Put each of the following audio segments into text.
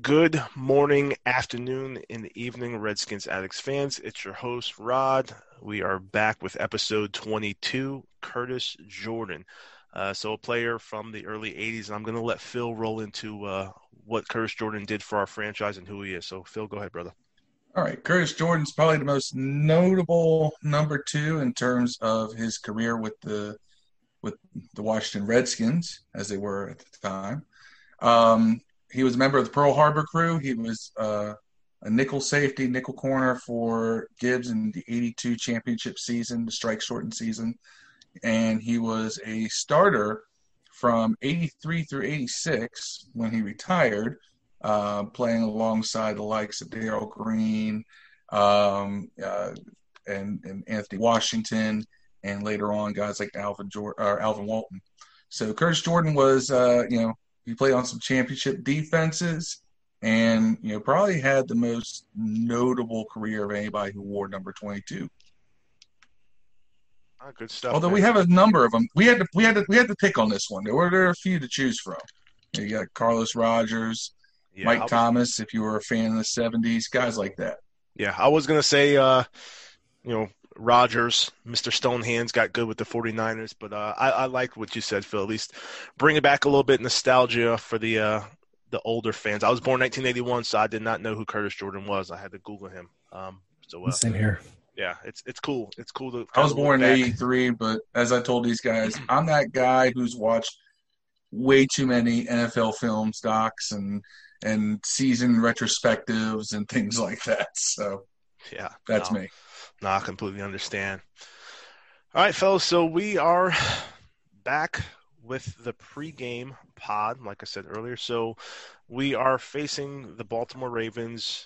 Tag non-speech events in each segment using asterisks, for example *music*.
Good morning, afternoon, and evening, Redskins Addicts fans. It's your host, Rod. We are back with episode 22, Curtis Jordan. Uh, so, a player from the early 80s, and I'm going to let Phil roll into uh, what Curtis Jordan did for our franchise and who he is. So, Phil, go ahead, brother. All right. Curtis Jordan's probably the most notable number two in terms of his career with the with the Washington Redskins, as they were at the time. Um, he was a member of the Pearl Harbor crew. He was uh, a nickel safety, nickel corner for Gibbs in the 82 championship season, the strike shortened season. And he was a starter from 83 through 86 when he retired, uh, playing alongside the likes of Darrell Green um, uh, and, and, Anthony Washington, and later on guys like Alvin, Jordan, or Alvin Walton. So Curtis Jordan was, uh, you know, he played on some championship defenses and, you know, probably had the most notable career of anybody who wore number 22. Oh, good stuff. Although man. we have a number of them, we had to we had to we had to pick on this one. There were there are a few to choose from. You got Carlos Rogers, yeah, Mike was, Thomas, if you were a fan of the '70s, guys like that. Yeah, I was gonna say, uh, you know, Rogers, Mr. Stonehands got good with the 49ers, but uh, I, I like what you said, Phil. At least bring it back a little bit nostalgia for the uh, the older fans. I was born 1981, so I did not know who Curtis Jordan was. I had to Google him. Um, so uh, same here. Yeah, it's it's cool. It's cool to. I was born in '83, but as I told these guys, *clears throat* I'm that guy who's watched way too many NFL films, docs, and and season retrospectives and things *laughs* like that. So yeah, that's no. me. No, I completely understand. All right, fellas. So we are back with the pregame pod, like I said earlier. So we are facing the Baltimore Ravens,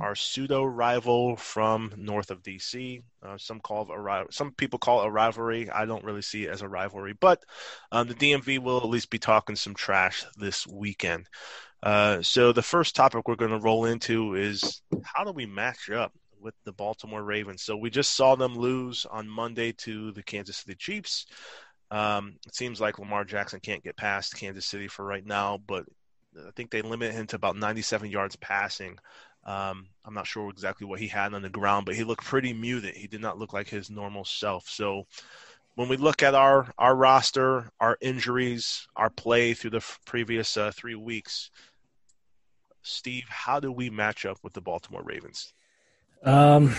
our pseudo rival from north of DC. Uh, some call a some people call it a rivalry. I don't really see it as a rivalry, but um, the DMV will at least be talking some trash this weekend. Uh, so the first topic we're going to roll into is how do we match up with the Baltimore Ravens. So we just saw them lose on Monday to the Kansas City Chiefs. Um, it seems like Lamar Jackson can't get past Kansas City for right now, but I think they limit him to about 97 yards passing. Um, I'm not sure exactly what he had on the ground, but he looked pretty muted. He did not look like his normal self. So when we look at our our roster, our injuries, our play through the previous uh, three weeks, Steve, how do we match up with the Baltimore Ravens? Um,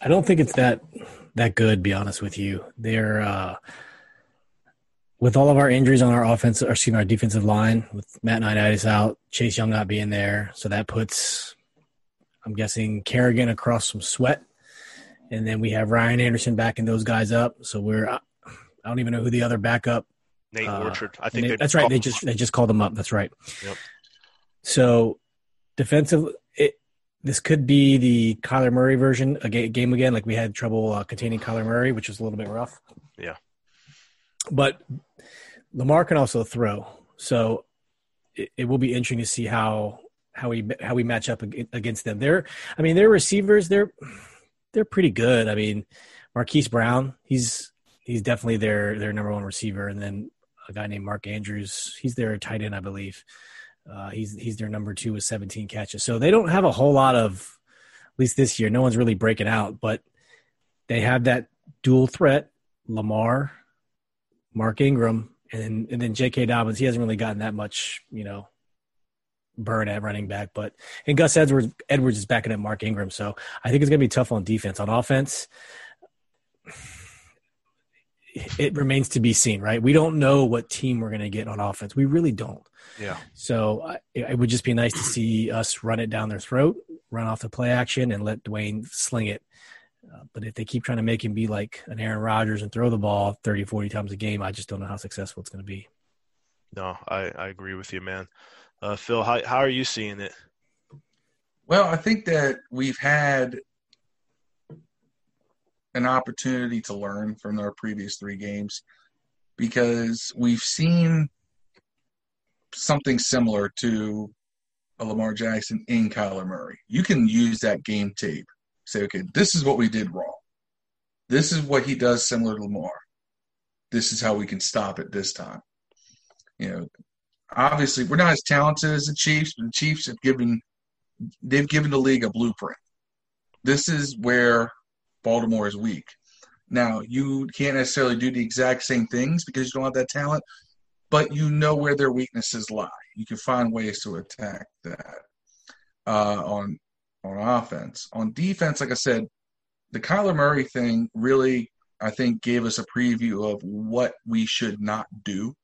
I don't think it's that that good. Be honest with you, they're uh, with all of our injuries on our offense, or excuse me, our defensive line with Matt Ioannidis out, Chase Young not being there, so that puts, I'm guessing Kerrigan across some sweat, and then we have Ryan Anderson backing those guys up. So we're, I don't even know who the other backup. Nate uh, Orchard, I think Nate, that's right. They just they just called him up. That's right. Yep. So defensive, this could be the Kyler Murray version, a game again. Like we had trouble uh, containing Kyler Murray, which was a little bit rough. Yeah. But Lamar can also throw, so it, it will be interesting to see how how we how we match up against them. They're, I mean, their receivers, they're they're pretty good. I mean, Marquise Brown, he's he's definitely their their number one receiver, and then a guy named Mark Andrews, he's their tight end, I believe. Uh, he's he's their number two with 17 catches. So they don't have a whole lot of, at least this year, no one's really breaking out, but they have that dual threat: Lamar, Mark Ingram, and then, and then J.K. Dobbins. He hasn't really gotten that much, you know, burn at running back, but and Gus Edwards Edwards is backing up Mark Ingram. So I think it's gonna be tough on defense. On offense, it remains to be seen, right? We don't know what team we're gonna get on offense. We really don't. Yeah. So uh, it would just be nice to see us run it down their throat, run off the play action, and let Dwayne sling it. Uh, but if they keep trying to make him be like an Aaron Rodgers and throw the ball 30, 40 times a game, I just don't know how successful it's going to be. No, I, I agree with you, man. Uh, Phil, how, how are you seeing it? Well, I think that we've had an opportunity to learn from our previous three games because we've seen something similar to a Lamar Jackson in Kyler Murray. You can use that game tape. Say, okay, this is what we did wrong. This is what he does similar to Lamar. This is how we can stop it this time. You know, obviously we're not as talented as the Chiefs, but the Chiefs have given they've given the league a blueprint. This is where Baltimore is weak. Now you can't necessarily do the exact same things because you don't have that talent, but you know where their weaknesses lie. You can find ways to attack that uh, on on offense. On defense, like I said, the Kyler Murray thing really, I think, gave us a preview of what we should not do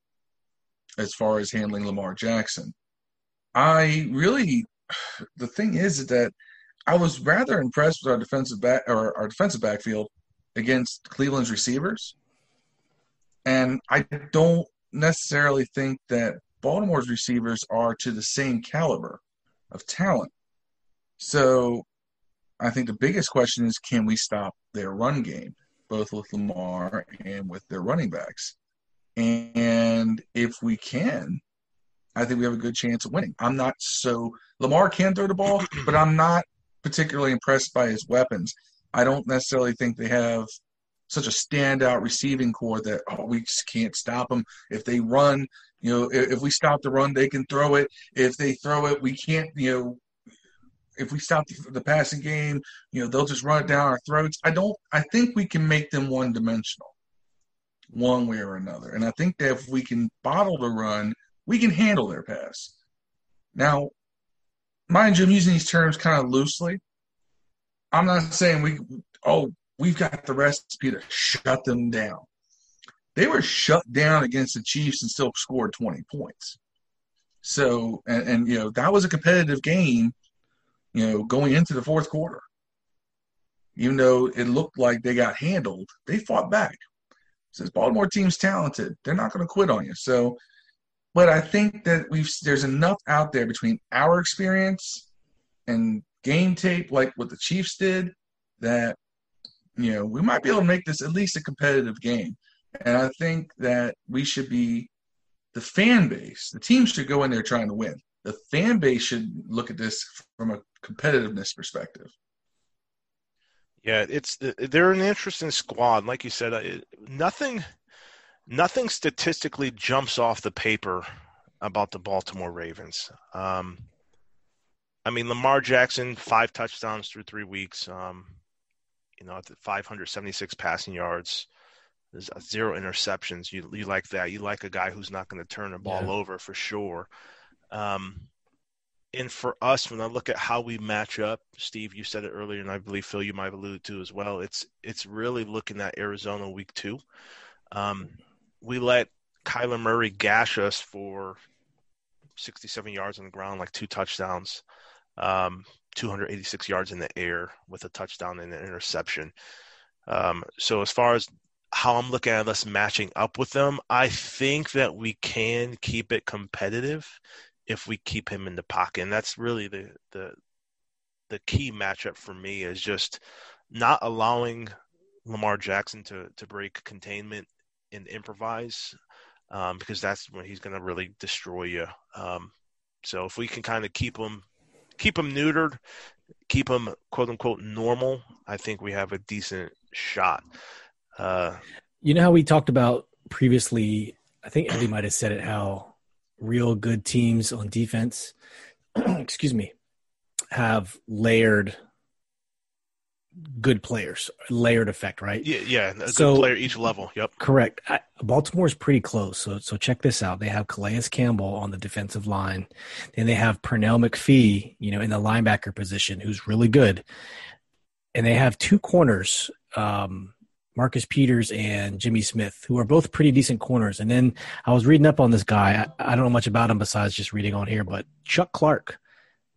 as far as handling Lamar Jackson. I really, *sighs* the thing is that I was rather impressed with our defensive back or our defensive backfield against Cleveland's receivers, and I don't necessarily think that Baltimore's receivers are to the same caliber of talent. So I think the biggest question is can we stop their run game, both with Lamar and with their running backs? And if we can, I think we have a good chance of winning. I'm not so Lamar can throw the ball, but I'm not particularly impressed by his weapons. I don't necessarily think they have such a standout receiving core that oh we just can't stop them. If they run, you know, if, if we stop the run, they can throw it. If they throw it, we can't, you know, if we stop the, the, passing game, you know, they'll just run it down our throats. I don't. I think we can make them one dimensional, one way or another. And I think that if we can bottle the run, we can handle their pass. Now, mind you, I'm using these terms kind of loosely. I'm not saying we. Oh, we've got the recipe to shut them down. They were shut down against the Chiefs and still scored 20 points. So, and, and you know that was a competitive game you know, going into the fourth quarter. Even though it looked like they got handled, they fought back. Since Baltimore team's talented, they're not going to quit on you. So, but I think that we've there's enough out there between our experience and game tape, like what the Chiefs did, that you know we might be able to make this at least a competitive game. And I think that we should be the fan base. The team should go in there trying to win. The fan base should look at this from a competitiveness perspective. Yeah, it's they're an interesting squad. Like you said, nothing, nothing statistically jumps off the paper about the Baltimore Ravens. Um, I mean, Lamar Jackson, five touchdowns through three weeks. Um, you know, 576 passing yards. There's zero interceptions. You you like that? You like a guy who's not going to turn the ball yeah. over for sure. Um, and for us, when I look at how we match up, Steve, you said it earlier, and I believe Phil, you might have alluded to as well. It's it's really looking at Arizona week two. Um, we let Kyler Murray gash us for 67 yards on the ground, like two touchdowns, um, 286 yards in the air with a touchdown and an interception. Um, so as far as how I'm looking at us matching up with them, I think that we can keep it competitive if we keep him in the pocket. And that's really the the the key matchup for me is just not allowing Lamar Jackson to to break containment and improvise um, because that's when he's going to really destroy you. Um, so if we can kind of keep him keep him neutered, keep him quote unquote normal, I think we have a decent shot. Uh, you know how we talked about previously. I think Eddie might have said it. How real good teams on defense, *clears throat* excuse me, have layered good players, layered effect, right? Yeah, yeah. A so, good player each level. Yep. Correct. I, Baltimore's pretty close. So, so check this out. They have Calais Campbell on the defensive line. Then they have Pernell McPhee, you know, in the linebacker position, who's really good. And they have two corners, um, Marcus Peters and Jimmy Smith, who are both pretty decent corners. And then I was reading up on this guy. I, I, don't know much about him besides just reading on here, but Chuck Clark,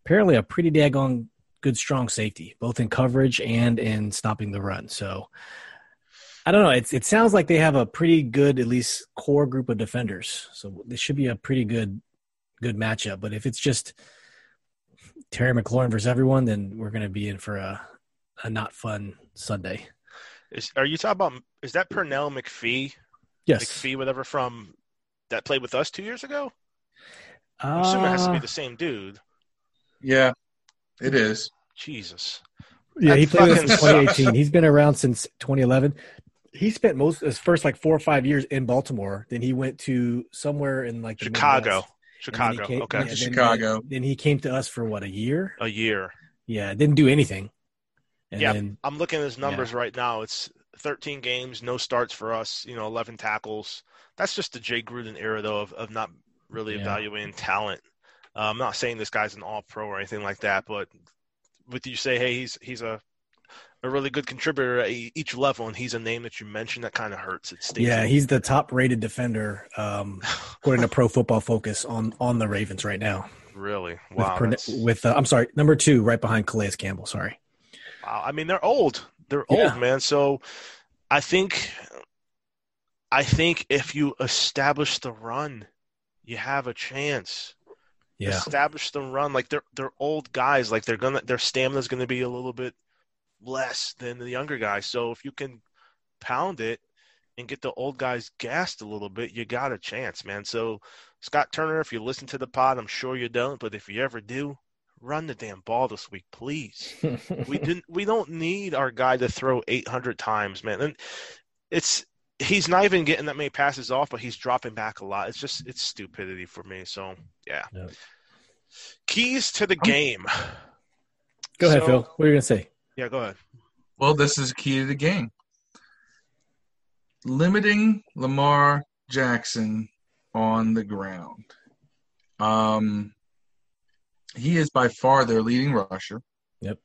apparently a pretty daggone good, strong safety, both in coverage and in stopping the run. So I don't know. It's, it sounds like they have a pretty good, at least core group of defenders. So this should be a pretty good, good matchup. But if it's just Terry McLaurin versus everyone, then we're going to be in for a, a not fun Sunday. Is are you talking about? Is that Pernell McPhee? Yes, McPhee, whatever from that played with us two years ago. Uh, I assume it has to be uh, the same dude. Yeah, it is. Jesus. Yeah, that he played with us in 2018. Sucks. He's been around since 2011. He spent most his first like four or five years in Baltimore. Then he went to somewhere in like Chicago. Midwest. Chicago. then came- okay, yeah, then- Chicago. Then he came to us for what a year. a year. Yeah, didn't do anything. And Yeah. then I'm looking at his numbers right now. It's 13 games, no starts for us. You know, 11 tackles. That's just the Jay Gruden era, though, of, of not really Yeah. evaluating talent. Uh, I'm not saying this guy's an All Pro or anything like that, but with you say, hey, he's he's a a really good contributor at each level, and he's a name that you mentioned that kind of hurts. It stings. yeah, he's the top rated defender um, according to *laughs* Pro Football Focus on on the Ravens right now. really With, wow. That's- with uh, I'm sorry, number two, right behind Calais Campbell. Sorry. Wow, I mean, they're old. They're Yeah. old, man. So I think I think if you establish the run, you have a chance. Yeah, Establish the run. Like they're they're old guys. Like they're gonna their stamina's gonna be a little bit less than the younger guys. So if you can pound it and get the old guys gassed a little bit, you got a chance, man. So Scott Turner, if you listen to the pod, I'm sure you don't, but if you ever do, run the damn ball this week, please *laughs* we didn't we don't need our guy to throw 800 times man and it's he's not even getting that many passes off but he's dropping back a lot it's just it's stupidity for me so yeah Yep. keys to the game Go ahead, So- Phil. What are you gonna say? yeah go ahead Well, this is key to the game. Limiting Lamar Jackson on the ground. Um, he is by far their leading rusher. Yep.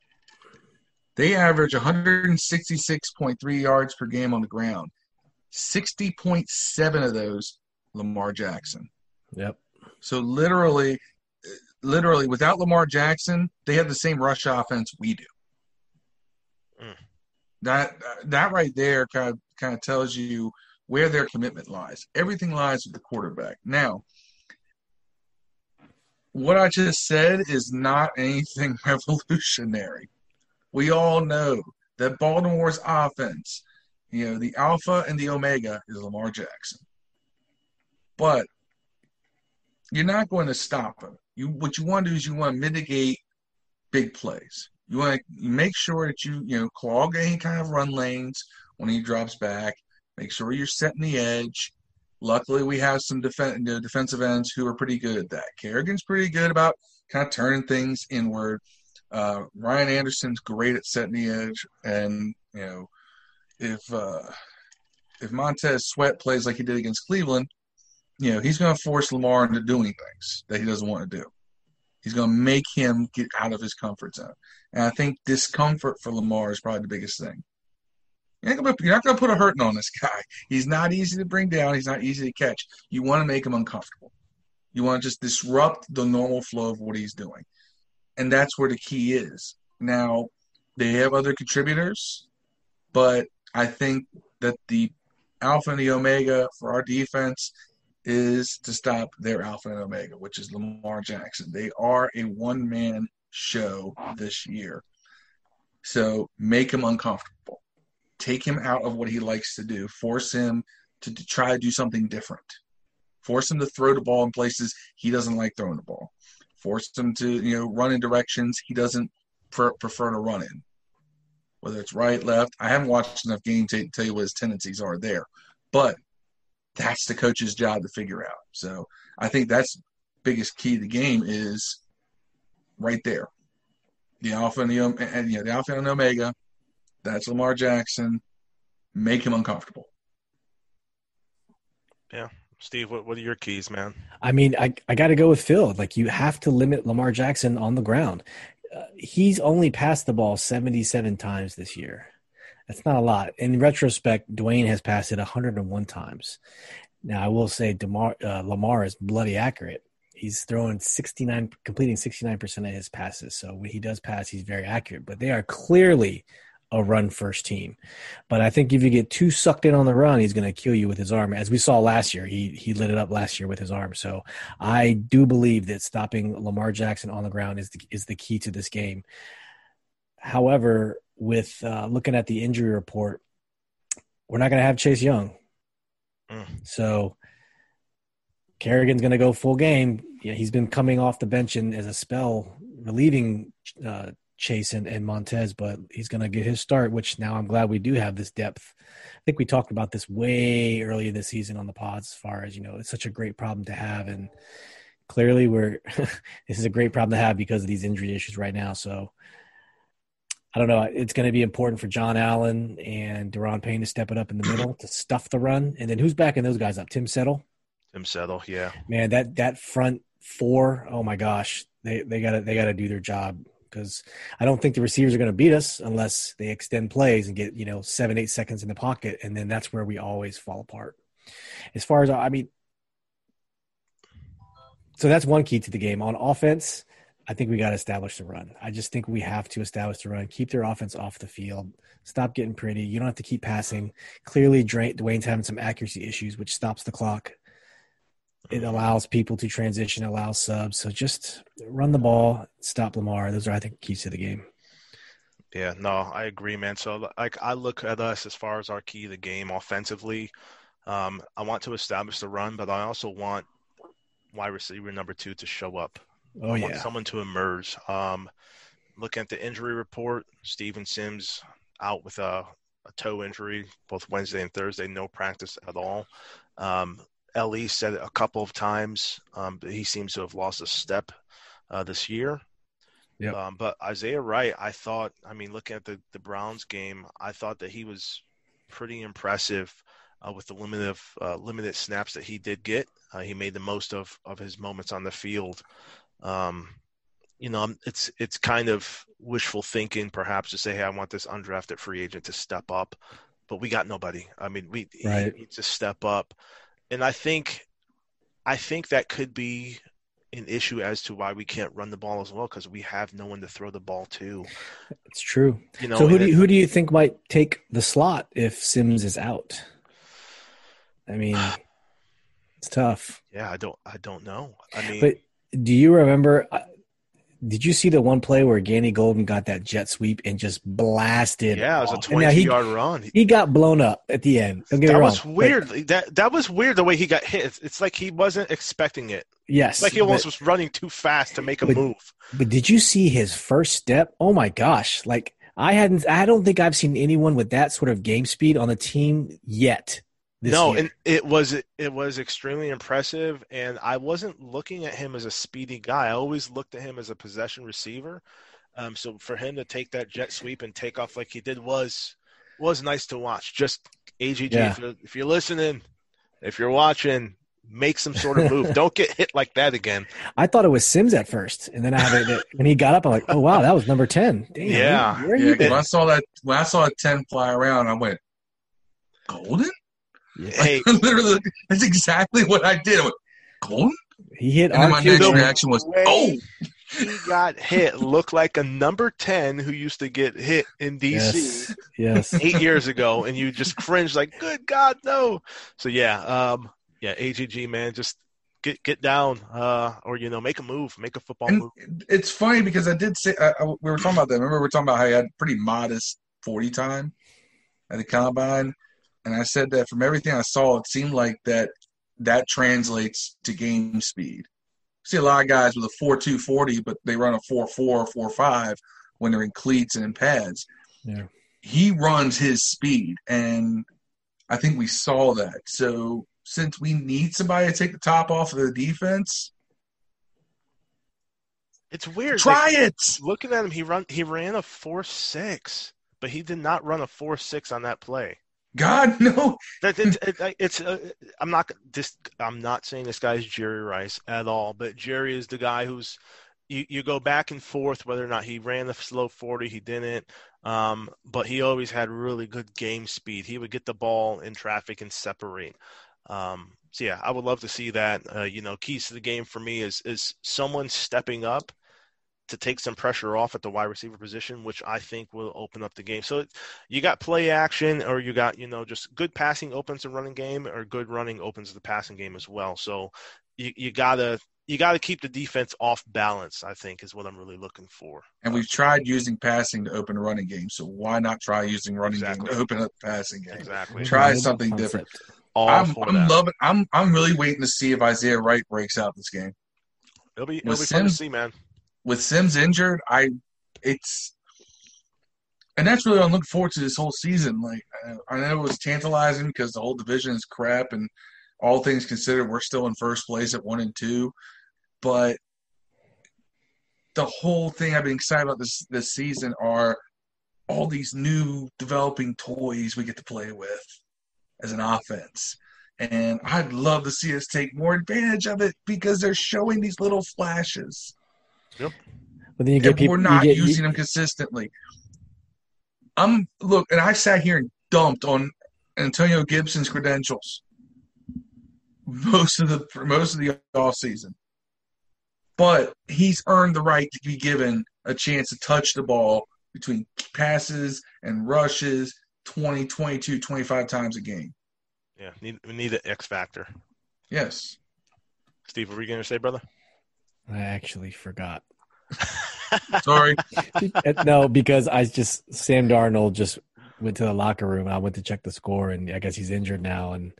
They average 166.3 yards per game on the ground. 60.7 of those, Lamar Jackson. Yep. So literally, literally, without Lamar Jackson, they have the same rush offense we do. Mm. That that right there kind of kind of tells you where their commitment lies. Everything lies with the quarterback. Now, what I just said is not *laughs* anything revolutionary. We all know that Baltimore's offense, you know, the alpha and the omega is Lamar Jackson. But you're not going to stop him. You what you want to do is you want to mitigate big plays. You want to make sure that you you know clog any kind of run lanes when he drops back. Make sure you're setting the edge. Luckily, we have some defen- you know, defensive ends who are pretty good at that. Kerrigan's pretty good about kind of turning things inward. Uh, Ryan Anderson's great at setting the edge, and you know if uh, if Montez Sweat plays like he did against Cleveland, you know he's going to force Lamar into doing things that he doesn't want to do. He's going to make him get out of his comfort zone, and I think discomfort for Lamar is probably the biggest thing. You're not, not gonna put a hurting on this guy. He's not easy to bring down. He's not easy to catch. You want to make him uncomfortable. You want to just disrupt the normal flow of what he's doing, and that's where the key is. Now, they have other contributors, but I think that the alpha and the omega for our defense is to stop their alpha and omega, which is Lamar Jackson. They are a one man show this year. So make him uncomfortable. Take him out of what he likes to do. Force him to, to try to do something different. Force him to throw the ball in places he doesn't like throwing the ball. Force him to, you know, run in directions he doesn't pre- prefer to run in. Whether it's right, left. I haven't watched enough games to tell you what his tendencies are there. But that's the coach's job to figure out. So I think that's biggest key to the game is right there. The alpha and the and you know, the alpha and omega. That's Lamar Jackson. Make him uncomfortable. Yeah. Steve what, what are your keys man I mean, I I got to go with Phil. Like you have to limit Lamar Jackson on the ground. Uh, he's only passed the ball 77 times this year. That's not a lot. In retrospect, Dwayne has passed it 101 times. Now, I will say Demar, uh, Lamar is bloody accurate. He's throwing 69, completing 69% of his passes. So when he does pass, he's very accurate. But they are clearly a run first team. But I think if you get too sucked in on the run, he's going to kill you with his arm. As we saw last year, he he lit it up last year with his arm. So I do believe that stopping Lamar Jackson on the ground is the, is the key to this game. However, with uh, looking at the injury report, we're not going to have Chase Young. Mm. So Kerrigan's going to go full game. Yeah, he's been coming off the bench and as a spell relieving uh, Chase and, and Montez, but he's going to get his start. Which now I'm glad we do have this depth. I think we talked about this way earlier this season on the pods. As far as you know, it's such a great problem to have, and clearly we're *laughs* this is a great problem to have because of these injury issues right now. So I don't know. It's going to be important for John Allen and Daron Payne to step it up in the middle to stuff the run. And then who's backing those guys up? Tim Settle. Tim Settle, yeah. Man, that that front four, oh my gosh, they they got to they got to do their job because I don't think the receivers are going to beat us unless they extend plays and get you know seven eight seconds in the pocket, and then that's where we always fall apart. As far as I mean, so that's one key to the game on offense. I think we got to establish the run. I just think we have to establish the run, keep their offense off the field, stop getting pretty. You don't have to keep passing. Clearly, Dwayne's having some accuracy issues, which stops the clock. It allows people to transition, allows subs. So just run the ball, stop Lamar. Those are, I think, keys to the game. Yeah, no, I agree, man. So, like, I look at us as far as our key to the game offensively. Um, I want to establish the run, but I also want wide receiver number two to show up. Oh I yeah, want someone to emerge. Um, looking at the injury report, Steven Sims out with a, a, toe injury both Wednesday and Thursday, no practice at all. Um, Le said it a couple of times, um, but he seems to have lost a step uh, this year. Yep. Um, but Isaiah Wright, I thought, I mean, looking at the, the Browns game, I thought that he was pretty impressive uh, with the limited uh, limited snaps that he did get. Uh, he made the most of of his moments on the field. Um, you know, it's it's kind of wishful thinking, perhaps, to say, "Hey, I want this undrafted free agent to step up," but we got nobody. I mean, we right. he needs to step up, and I think, I think that could be an issue as to why we can't run the ball as well because we have no one to throw the ball to. It's true. You know, so who do you, who do you think might take the slot if Sims is out? I mean, *sighs* it's tough. Yeah, I don't, I don't know. I mean, but do you remember? Did you see the one play where Gandy Golden got that jet sweep and just blasted? Yeah, it was a twenty-yard run. He got blown up at the end. that was weird. Like, that that was weird the way he got hit. It's, it's like he wasn't expecting it. Yes, like he almost but, was running too fast to make a but, move. But did you see his first step? Oh my gosh! Like I hadn't. I don't think I've seen anyone with that sort of game speed on the team yet no, year. and it was it was extremely impressive. And I wasn't looking at him as a speedy guy. I always looked at him as a possession receiver. Um, so for him to take that jet sweep and take off like he did was was nice to watch. Just AGG, Yeah. if, you're, if you're listening, if you're watching, make some sort of move. *laughs* Don't get hit like that again. I thought it was Sims at first, and then I had it when he got up. I'm like, oh wow, that was number ten. Damn, Yeah. where, where are Yeah, you 'cause when? I saw that when I saw a ten fly around, I went, "Golden." Hey, *laughs* Literally, that's exactly what I did. I went, "Golden," He hit and then my our next QB. reaction was, "Oh." he got hit looked like a number 10 who used to get hit in DC Yes, yes. eight years ago, and you just cringe like, "Good God, no!" So yeah, um, yeah, AGG man, just get get down, uh, or you know, make a move, make a football And move. it's funny because I did say I, I, we were talking about that. Remember, we were talking about how he had pretty modest forty time at the combine, and I said that from everything I saw, it seemed like that that translates to game speed. See a lot of guys with a four two forty, but they run a four four four five when they're in cleats and in pads. Yeah. He runs his speed, and I think we saw that. So since we need somebody to take the top off of the defense, It's weird. try like, it. Looking at him, he run he ran a four six, but he did not run a four six on that play. God *laughs* no, it's uh, I'm not this I'm not saying this guy's Jerry Rice at all, but Jerry is the guy who's you, you go back and forth whether or not he ran the slow 40, he didn't. Um, but he always had really good game speed. He would get the ball in traffic and separate. Um, so yeah, I would love to see that. Uh, you know, keys to the game for me is is someone stepping up to take some pressure off at the wide receiver position, which I think will open up the game. So you got play action, or you got you know just good passing opens the running game, or good running opens the passing game as well. So you, you gotta you gotta keep the defense off balance. I think is what I'm really looking for. And uh, we've tried using passing to open a running game, so why not try using running Exactly. game to open up the passing game? Exactly. Try Good something concept. different. All I'm, I'm loving. I'm I'm really waiting to see if Isaiah Wright breaks out this game. it'll be it'll with be fun to see, man. With Sims injured, I it's and that's really what I'm looking forward to this whole season. Like I- know it was tantalizing because the whole division is crap, and all things considered, we're still in first place at one and two. but the whole thing I've been excited about this this season are all these new developing toys we get to play with as an offense. And I'd love to see us take more advantage of it because they're showing these little flashes. Yep. But then you get people. We're not get, using you, them consistently. I'm look, and I sat here and dumped on Antonio Gibson's credentials most of the most of the off season, but he's earned the right to be given a chance to touch the ball between passes and rushes 20, 22, 25 times a game. Yeah, need, we need an X factor. Yes. Steve, what were you going to say, brother? I actually forgot. *laughs* Sorry. *laughs* no, because I just Sam Darnold just went to the locker room. I went to check the score, and I guess he's injured now. And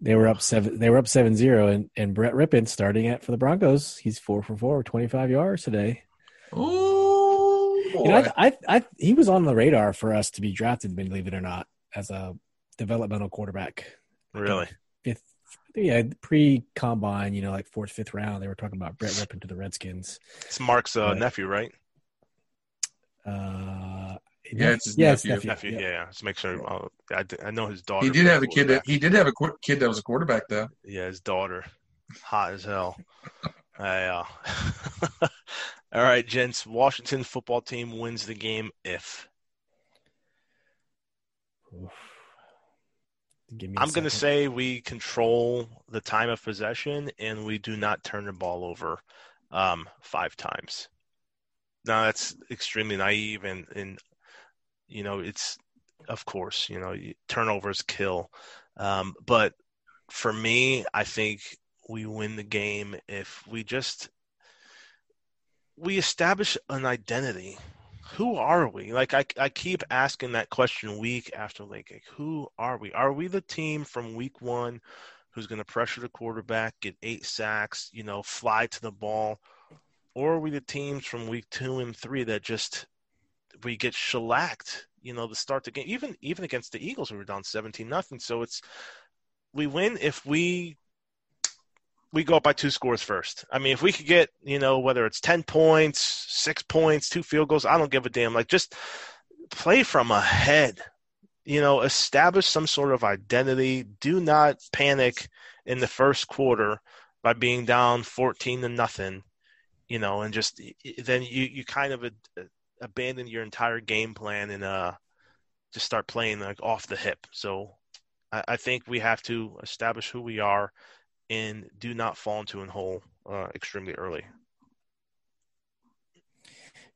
they were up seven. They were up seven zero, and and Brett Rypien starting at for the Broncos. He's four for four, twenty five yards today. Ooh, you know, I, I, I, he was on the radar for us to be drafted, believe it or not, as a developmental quarterback. Really? Fifth, yeah, pre combine, you know, like fourth, fifth round. They were talking about Brett Rypien to the Redskins. It's Mark's uh, nephew, right? Uh, yeah, it's his yeah, nephew. It's nephew. Yeah, yeah. Just make sure. Uh, I, I know his daughter. He did have a kid. That, he did have a qu- kid that was a quarterback, though. Yeah, his daughter, hot as hell. *laughs* Yeah. *laughs* All right, gents. Washington football team wins the game if. I'm going to say we control the time of possession and we do not turn the ball over um, five times. Now that's extremely naive and, and you know it's of course you know turnovers kill, um, but for me I think we win the game if we just we establish an identity who are we? Like I, I keep asking that question week after week. Like, who are we? Are we the team from week one who's going to pressure the quarterback, get eight sacks, you know, fly to the ball, or are we the teams from week two and three that just we get shellacked, you know, to start the game? Even even against the Eagles, we were down seventeen nothing. So it's we win if we we go up by two scores first. I mean, if we could get, you know, whether it's 10 points, six points, two field goals, I don't give a damn. Like, just play from ahead, you know, establish some sort of identity. Do not panic in the first quarter by being down 14 to nothing, you know, and just then you, you kind of a, abandon your entire game plan and uh, just start playing like off the hip. So I think we have to establish who we are and do not fall into a hole uh, extremely early.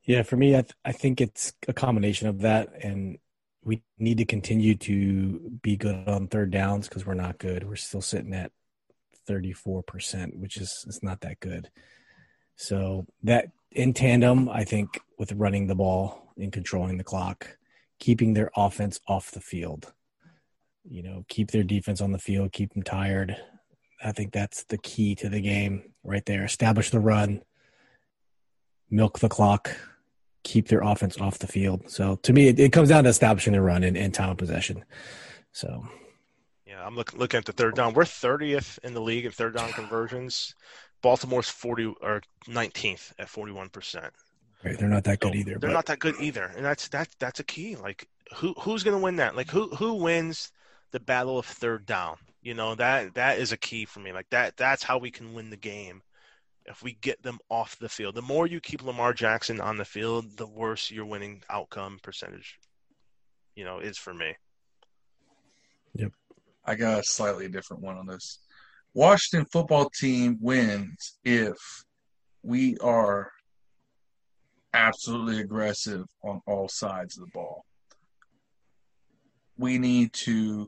Yeah, for me, I, th- I think it's a combination of that, and we need to continue to be good on third downs because we're not good. We're still sitting at thirty four percent, which is it's not that good. So that in tandem, I think with running the ball and controlling the clock, keeping their offense off the field, you know, keep their defense on the field, keep them tired, I think that's the key to the game right there. Establish the run, milk the clock, keep their offense off the field. So to me, it, it comes down to establishing the run and, and time of possession. So. Yeah, I'm looking looking at the third down. We're 30th in the league in third down conversions. Baltimore's 40 or 19th at 41 percent. Right, they're not that good so either. They're but... not that good either, and that's that that's a key. Like who who's going to win that? Like who who wins the battle of third down? You know that that is a key for me. Like that that's how we can win the game. If we get them off the field, the more you keep Lamar Jackson on the field, the worse your winning outcome percentage, you know, is for me. Yep. I got a slightly different one on this. Washington football team wins if we are absolutely aggressive on all sides of the ball. We need to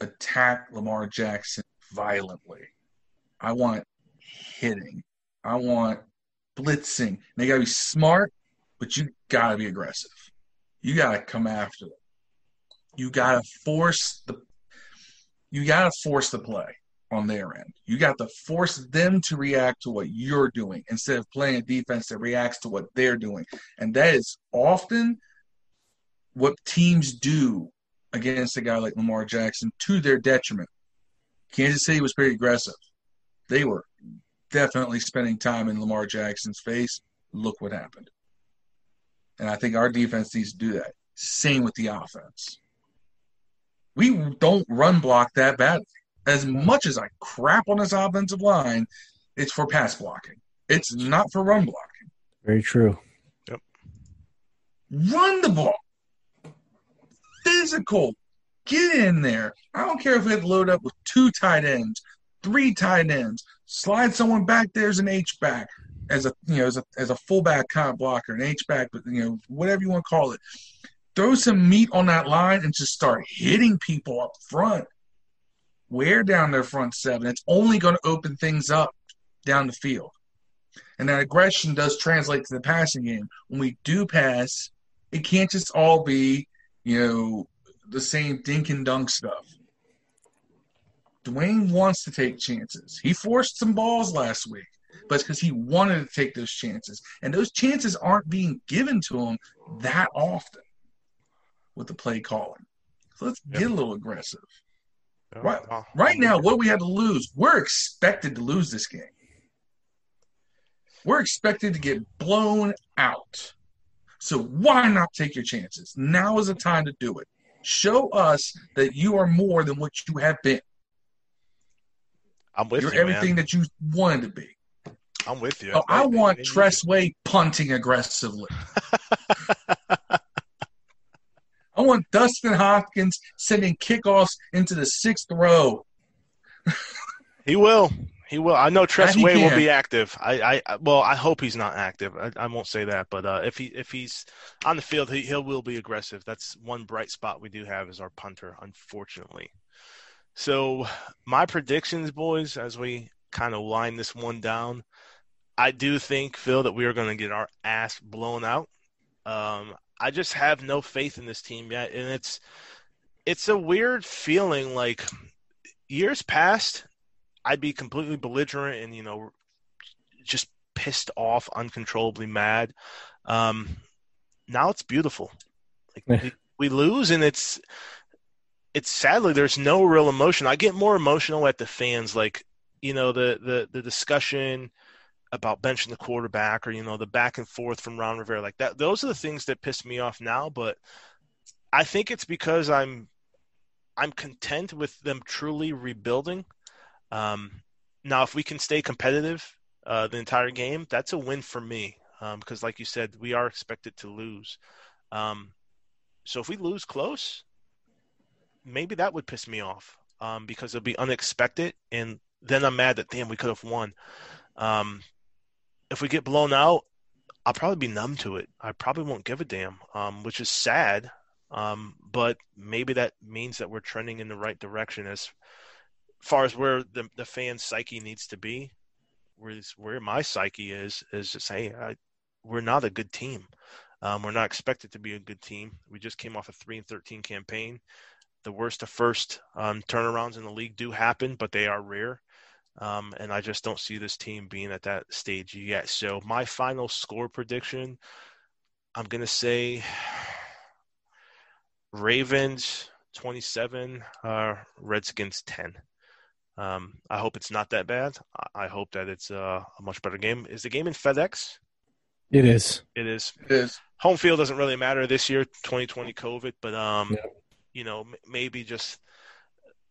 attack Lamar Jackson violently. I want hitting. I want blitzing. They got to be smart, but you got to be aggressive. You got to come after them. You got to force the you got to force the play on their end. You got to force them to react to what you're doing instead of playing a defense that reacts to what they're doing. And that is often what teams do against a guy like Lamar Jackson to their detriment. Kansas City was pretty aggressive. They were definitely spending time in Lamar Jackson's face. Look what happened. And I think our defense needs to do that. Same with the offense. We don't run block that badly. As much as I crap on this offensive line, it's for pass blocking. It's not for run blocking. Very true. Yep. Run the ball. Physical. Get in there. I don't care if we had to load up with two tight ends, three tight ends, slide someone back there as an H back, as a you know as a as a fullback kind of blocker, an H back, but you know whatever you want to call it. Throw some meat on that line and just start hitting people up front. Wear down their front seven. It's only going to open things up down the field. And that aggression does translate to the passing game. When we do pass, it can't just all be, you know, the same dink and dunk stuff. Dwayne wants to take chances. He forced some balls last week, but it's because he wanted to take those chances. And those chances aren't being given to him that often with the play calling. So let's Yep. get a little aggressive. Right, right now, what do we have to lose? We're expected to lose this game. We're expected to get blown out. So why not take your chances? Now is the time to do it. Show us that you are more than what you have been. I'm with You're you, everything man. that you wanted to be. I'm with you. Oh, I they- want they need Tress punting aggressively. *laughs* I want Dustin Hopkins sending kickoffs into the sixth row. He will. He will. I know Tress Way will be active. I, I, well, I hope he's not active. I, I won't say that, but uh, if he, if he's on the field, he, he will be aggressive. That's one bright spot we do have is our punter, unfortunately. So my predictions, boys, as we kind of wind this one down, I do think Phil that we are going to get our ass blown out. Um, I just have no faith in this team yet, and it's it's a weird feeling. Like years past, I'd be completely belligerent and you know just pissed off, uncontrollably mad. Um, now it's beautiful. Like we, *laughs* we lose, and it's it's sadly there's no real emotion. I get more emotional at the fans, like you know the the the discussion about benching the quarterback or you know the back and forth from Ron Rivera like that. Those are the things that piss me off now. But I think it's because I'm I'm content with them truly rebuilding. Um, now, if we can stay competitive uh, the entire game, that's a win for me. Um, because, like you said, we are expected to lose. Um, so if we lose close, maybe that would piss me off um, because it'll be unexpected, and then I'm mad that damn we could have won. Um, if we get blown out, I'll probably be numb to it. I probably won't give a damn, um, which is sad. Um, but maybe that means that we're trending in the right direction as far as where the the fan psyche needs to be. Where where my psyche is is just hey, I, we're not a good team. Um, we're not expected to be a good team. We just came off a three and thirteen campaign. The worst of first um, turnarounds in the league do happen, but they are rare. Um, and I just don't see this team being at that stage yet. So my final score prediction, I'm gonna say *sighs* Ravens 27, uh, Redskins 10. Um, I hope it's not that bad. I- I hope that it's uh, a much better game. Is the game in FedEx? It is. It is. It is. Home field doesn't really matter this year, 2020 COVID, but um, Yeah. you know, m- maybe just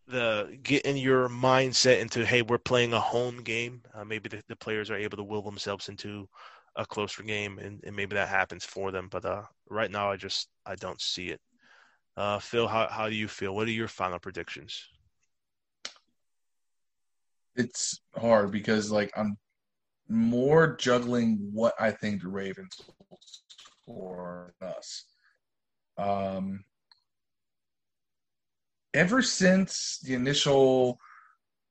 the getting your mindset into hey, we're playing a home game. Uh, maybe the, the players are able to will themselves into a closer game, and, and maybe that happens for them. But uh, right now, I just I don't see it. Uh, Phil, how how do you feel? What are your final predictions? It's hard because like I'm more juggling what I think the Ravens will score than us. Um, ever since the initial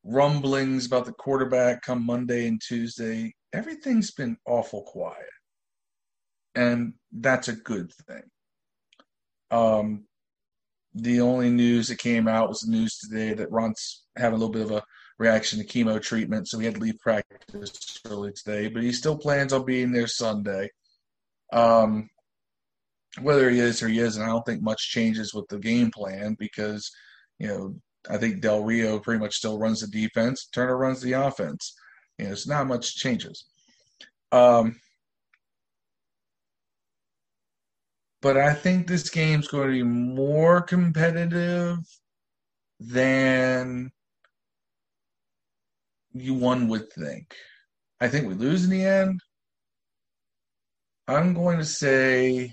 rumblings about the quarterback come Monday and Tuesday, everything's been awful quiet. And that's a good thing. Um, the only news that came out was the news today that Ron's having a little bit of a reaction to chemo treatment, so he had to leave practice early today, but he still plans on being there Sunday. Um, whether he is or he isn't, I don't think much changes with the game plan because, you know, I think Del Rio pretty much still runs the defense. Turner runs the offense. You know, it's not much changes. Um, but I think this game's going to be more competitive than you one would think. I think we lose in the end. I'm going to say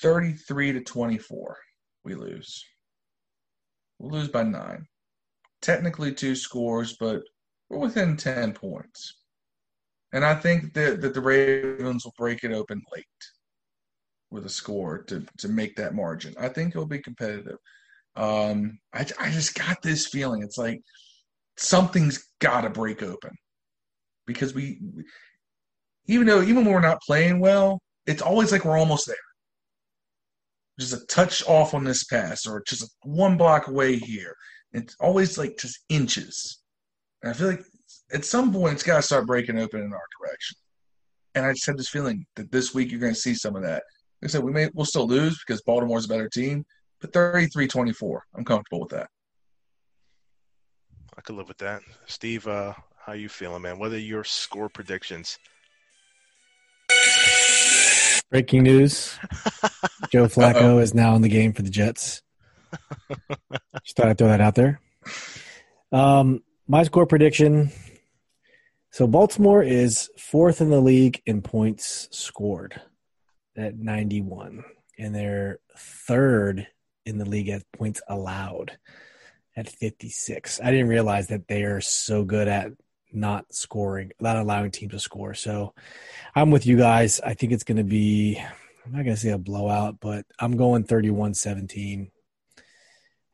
33 to 24. We lose. We'll lose by nine. Technically two scores, but we're within 10 points. And I think that, that the Ravens will break it open late with a score to, to make that margin. I think it'll be competitive. Um, I, I just got this feeling. It's like something's got to break open because we, even though even when we're not playing well, it's always like we're almost there. Just a touch off on this pass, or just one block away here. It's always like just inches. And I feel like at some point it's got to start breaking open in our direction. And I just had this feeling that this week you're going to see some of that. Like I said, we may we'll still lose because Baltimore's a better team, but 33-24, I'm comfortable with that. I could live with that. Steve, uh, how you feeling, man? What are your score predictions? Breaking news: *laughs* Joe Flacco Uh-oh. is now in the game for the Jets. *laughs* Just thought I'd throw that out there. Um, my score prediction. So Baltimore is fourth in the league in points scored at 91, and they're third in the league at points allowed at 56. I didn't realize that they are so good at not scoring, not allowing teams to score. So I'm with you guys. I think it's going to be, I'm not going to say a blowout, but I'm going 31 17.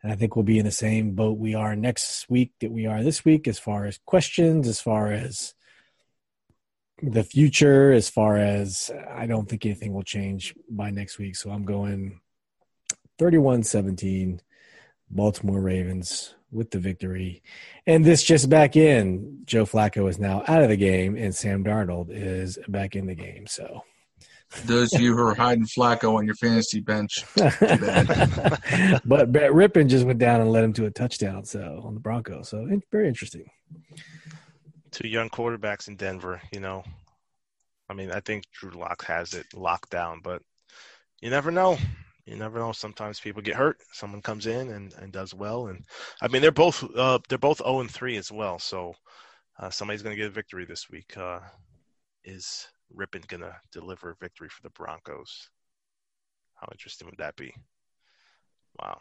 And I think we'll be in the same boat we are next week that we are this week as far as questions, as far as the future, as far as I don't think anything will change by next week. So I'm going 31 17, Baltimore Ravens with the victory. And this just back in, Joe Flacco is now out of the game, and Sam Darnold is back in the game. So, *laughs* those of you who are hiding Flacco on your fantasy bench, *laughs* *laughs* but Brett Rypien just went down and led him to a touchdown. So on the Broncos, so very interesting. Two young quarterbacks in Denver. You know, I mean, I think Drew Lock has it locked down, but you never know you never know. Sometimes people get hurt. Someone comes in and, and does well, and I mean they're both uh, they're both zero oh and three as well. So uh, somebody's going to get a victory this week. Uh, is Rypien going to deliver a victory for the Broncos? How interesting would that be? Wow.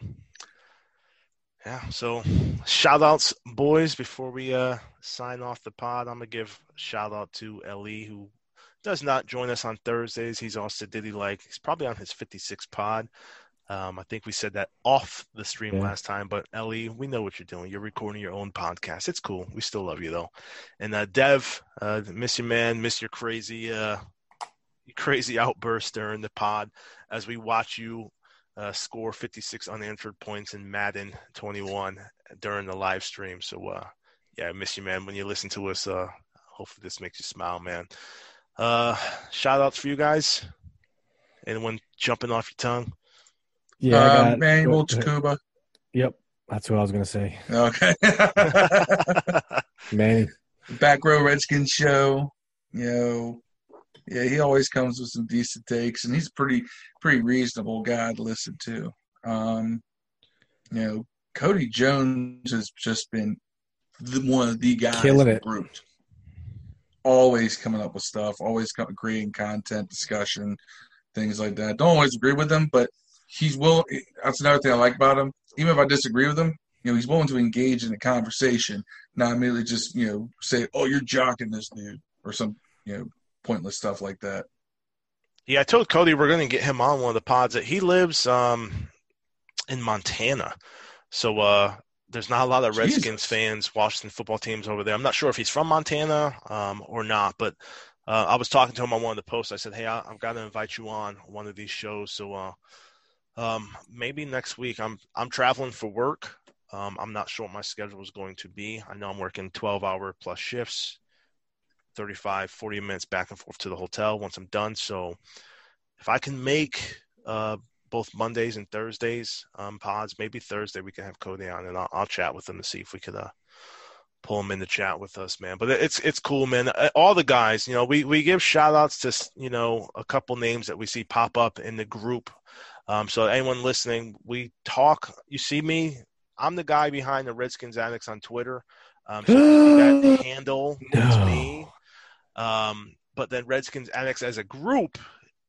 Yeah. So shout outs, boys. Before we uh, sign off the pod, I'm gonna give shout out to Ellie who does not join us on Thursdays. He's also did he like he's probably on his 56 pod. Um, I think we said that off the stream yeah. last time, but Ellie, we know what you're doing. You're recording your own podcast. It's cool. We still love you though. And uh, Dev, uh, miss you, man. Miss your crazy, uh, crazy outburst during the pod as we watch you uh, score 56 unanswered points in Madden 21 during the live stream. So, uh, yeah, I miss you, man. When you listen to us, uh, hopefully this makes you smile, man. Uh, shout outs for you guys. Anyone jumping off your tongue? Yeah, um, Manuel Takuba. Yep, that's what I was gonna say. Okay, *laughs* Manny. Back row Redskins show. You know, yeah, he always comes with some decent takes, and he's a pretty pretty reasonable guy to listen to. Um, you know, Cody Jones has just been the, one of the guys killing it. Brute always coming up with stuff, always creating content, discussion, things like that. Don't always agree with him, but he's willing. That's another thing I like about him. Even if I disagree with him, you know, he's willing to engage in a conversation, not merely just you know say, "Oh, you're jocking this dude" or some you know pointless stuff like that. Yeah, I told Cody we're going to get him on one of the pods. That he lives um, in Montana, so uh, there's not a lot of Redskins Jesus. fans, Washington football teams over there. I'm not sure if he's from Montana um, or not, but uh, I was talking to him on one of the posts. I said, "Hey, I, have got to invite you on one of these shows." So uh, um, maybe next week. I'm I'm traveling for work. Um, I'm not sure what my schedule is going to be. I know I'm working 12 hour plus shifts, 35, 40 minutes back and forth to the hotel once I'm done. So if I can make uh, both Mondays and Thursdays um, pods. Maybe Thursday we can have Cody on, and I'll, I'll chat with him to see if we could uh, pull him in the chat with us, man. But it's it's cool, man. Uh, all the guys, you know, we we give shout outs to you know a couple names that we see pop up in the group. Um, so anyone listening, we talk. You see me. I'm the guy behind the Redskins Addicts on Twitter. Um, so that *gasps* handle is me. Um, but then Redskins Addicts as a group,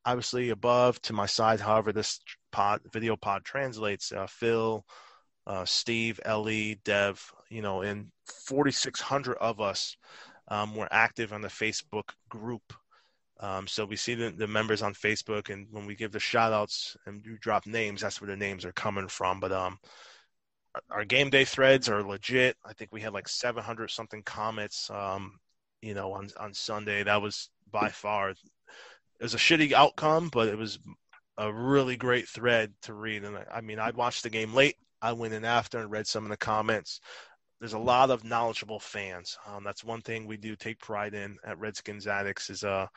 obviously above to my side. However, this pod video pod translates. Uh, Phil, uh, Steve, Ellie, Dev, you know, and 4,600 of us um, were active on the Facebook group. Um, so we see the, the, members on Facebook, and when we give the shout outs and you drop names, that's where the names are coming from. But um, our game day threads are legit. I think we had like 700 something comments, um, you know, on, on Sunday. That was by far, it was a shitty outcome, but it was a really great thread to read. And I, I mean, I watched the game late. I went in after and read some of the comments. There's a lot of knowledgeable fans. Um, that's one thing we do take pride in at Redskins Addicts is uh,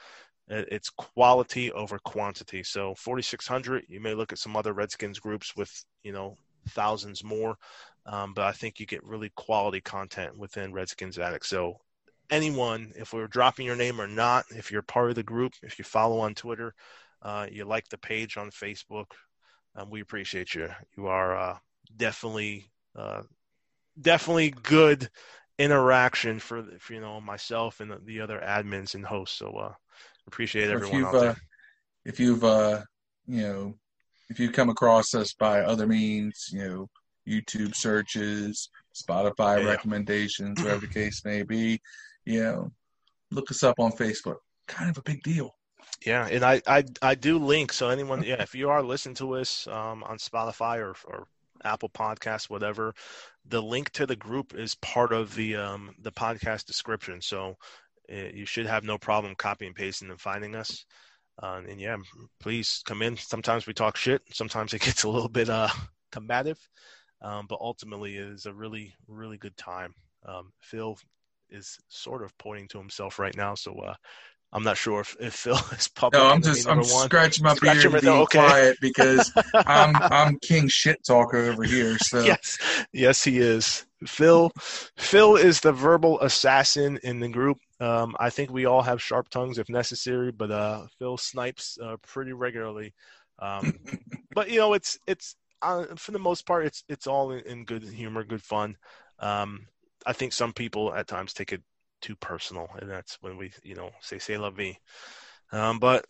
it's quality over quantity. So 4,600. You may look at some other Redskins groups with you know thousands more, um, but I think you get really quality content within Redskins Addicts. So anyone, if we're dropping your name or not, if you're part of the group, if you follow on Twitter, uh, you like the page on Facebook, um, we appreciate you. You are uh, definitely uh, definitely good interaction for, for, you know myself and the, the, other admins and hosts. So uh, appreciate everyone out there. Uh, if you've uh, you know if you come across us by other means, you know YouTube searches, Spotify yeah. recommendations, whatever the case may be, you know, look us up on Facebook. Kind of a big deal. Yeah, and I, I I do link so anyone yeah if you are listening to us um, on Spotify or, or Apple Podcasts whatever, the link to the group is part of the um, the podcast description. So uh, you should have no problem copying and pasting and finding us. Uh, and yeah, please come in. Sometimes we talk shit. Sometimes it *laughs* gets a little bit uh, combative, um, but ultimately it is a really really good time. Um, Phil is sort of pointing to himself right now, so uh, I'm not sure if, if Phil *laughs* is public. No, I'm just I'm one. scratching my beard and being okay. quiet *laughs* because I'm I'm king shit talker over here. *laughs* So yes, yes, he is. Phil Phil is the verbal assassin in the group. Um, I think we all have sharp tongues if necessary, but uh, Phil snipes uh, pretty regularly. Um, but you know, it's it's uh, for the most part, it's it's all in, in good humor, good fun. Um, I think some people at times take it too personal, and that's when we, you know, say "say la vie." Um, but,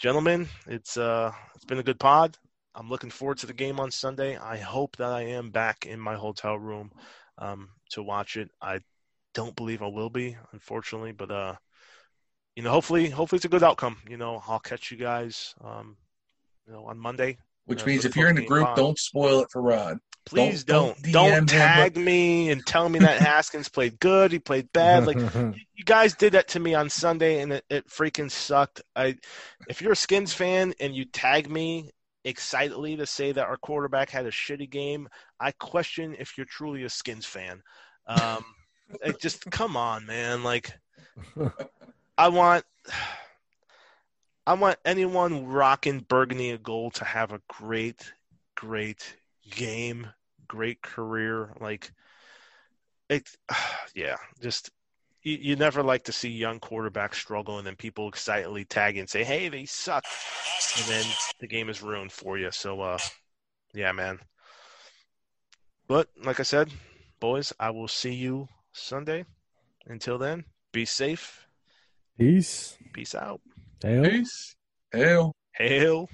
gentlemen, it's uh, it's been a good pod. I'm looking forward to the game on Sunday. I hope that I am back in my hotel room um, to watch it. I don't believe I will be, unfortunately, but uh, you know, hopefully, hopefully it's a good outcome. You know, I'll catch you guys, um, you know, on Monday. Which uh, means if you're in the group, pod. don't spoil it for Rod. Please don't don't, don't tag him. me and tell me that Haskins played good. He played bad. Like *laughs* you guys did that to me on Sunday, and it, it freaking sucked. I, if you're a Skins fan and you tag me excitedly to say that our quarterback had a shitty game, I question if you're truly a Skins fan. Um, *laughs* it just come on, man. Like I want. I want anyone rocking burgundy and gold to have a great, great game, great career. Like it, *sighs* yeah, just you, you never like to see young quarterbacks struggle and then people excitedly tag and say, "Hey, they suck," and then the game is ruined for you. So, uh, yeah, man. But like I said, boys, I will see you Sunday. Until then, be safe. Peace. Peace out. Hail. Peace. Hail. Hail.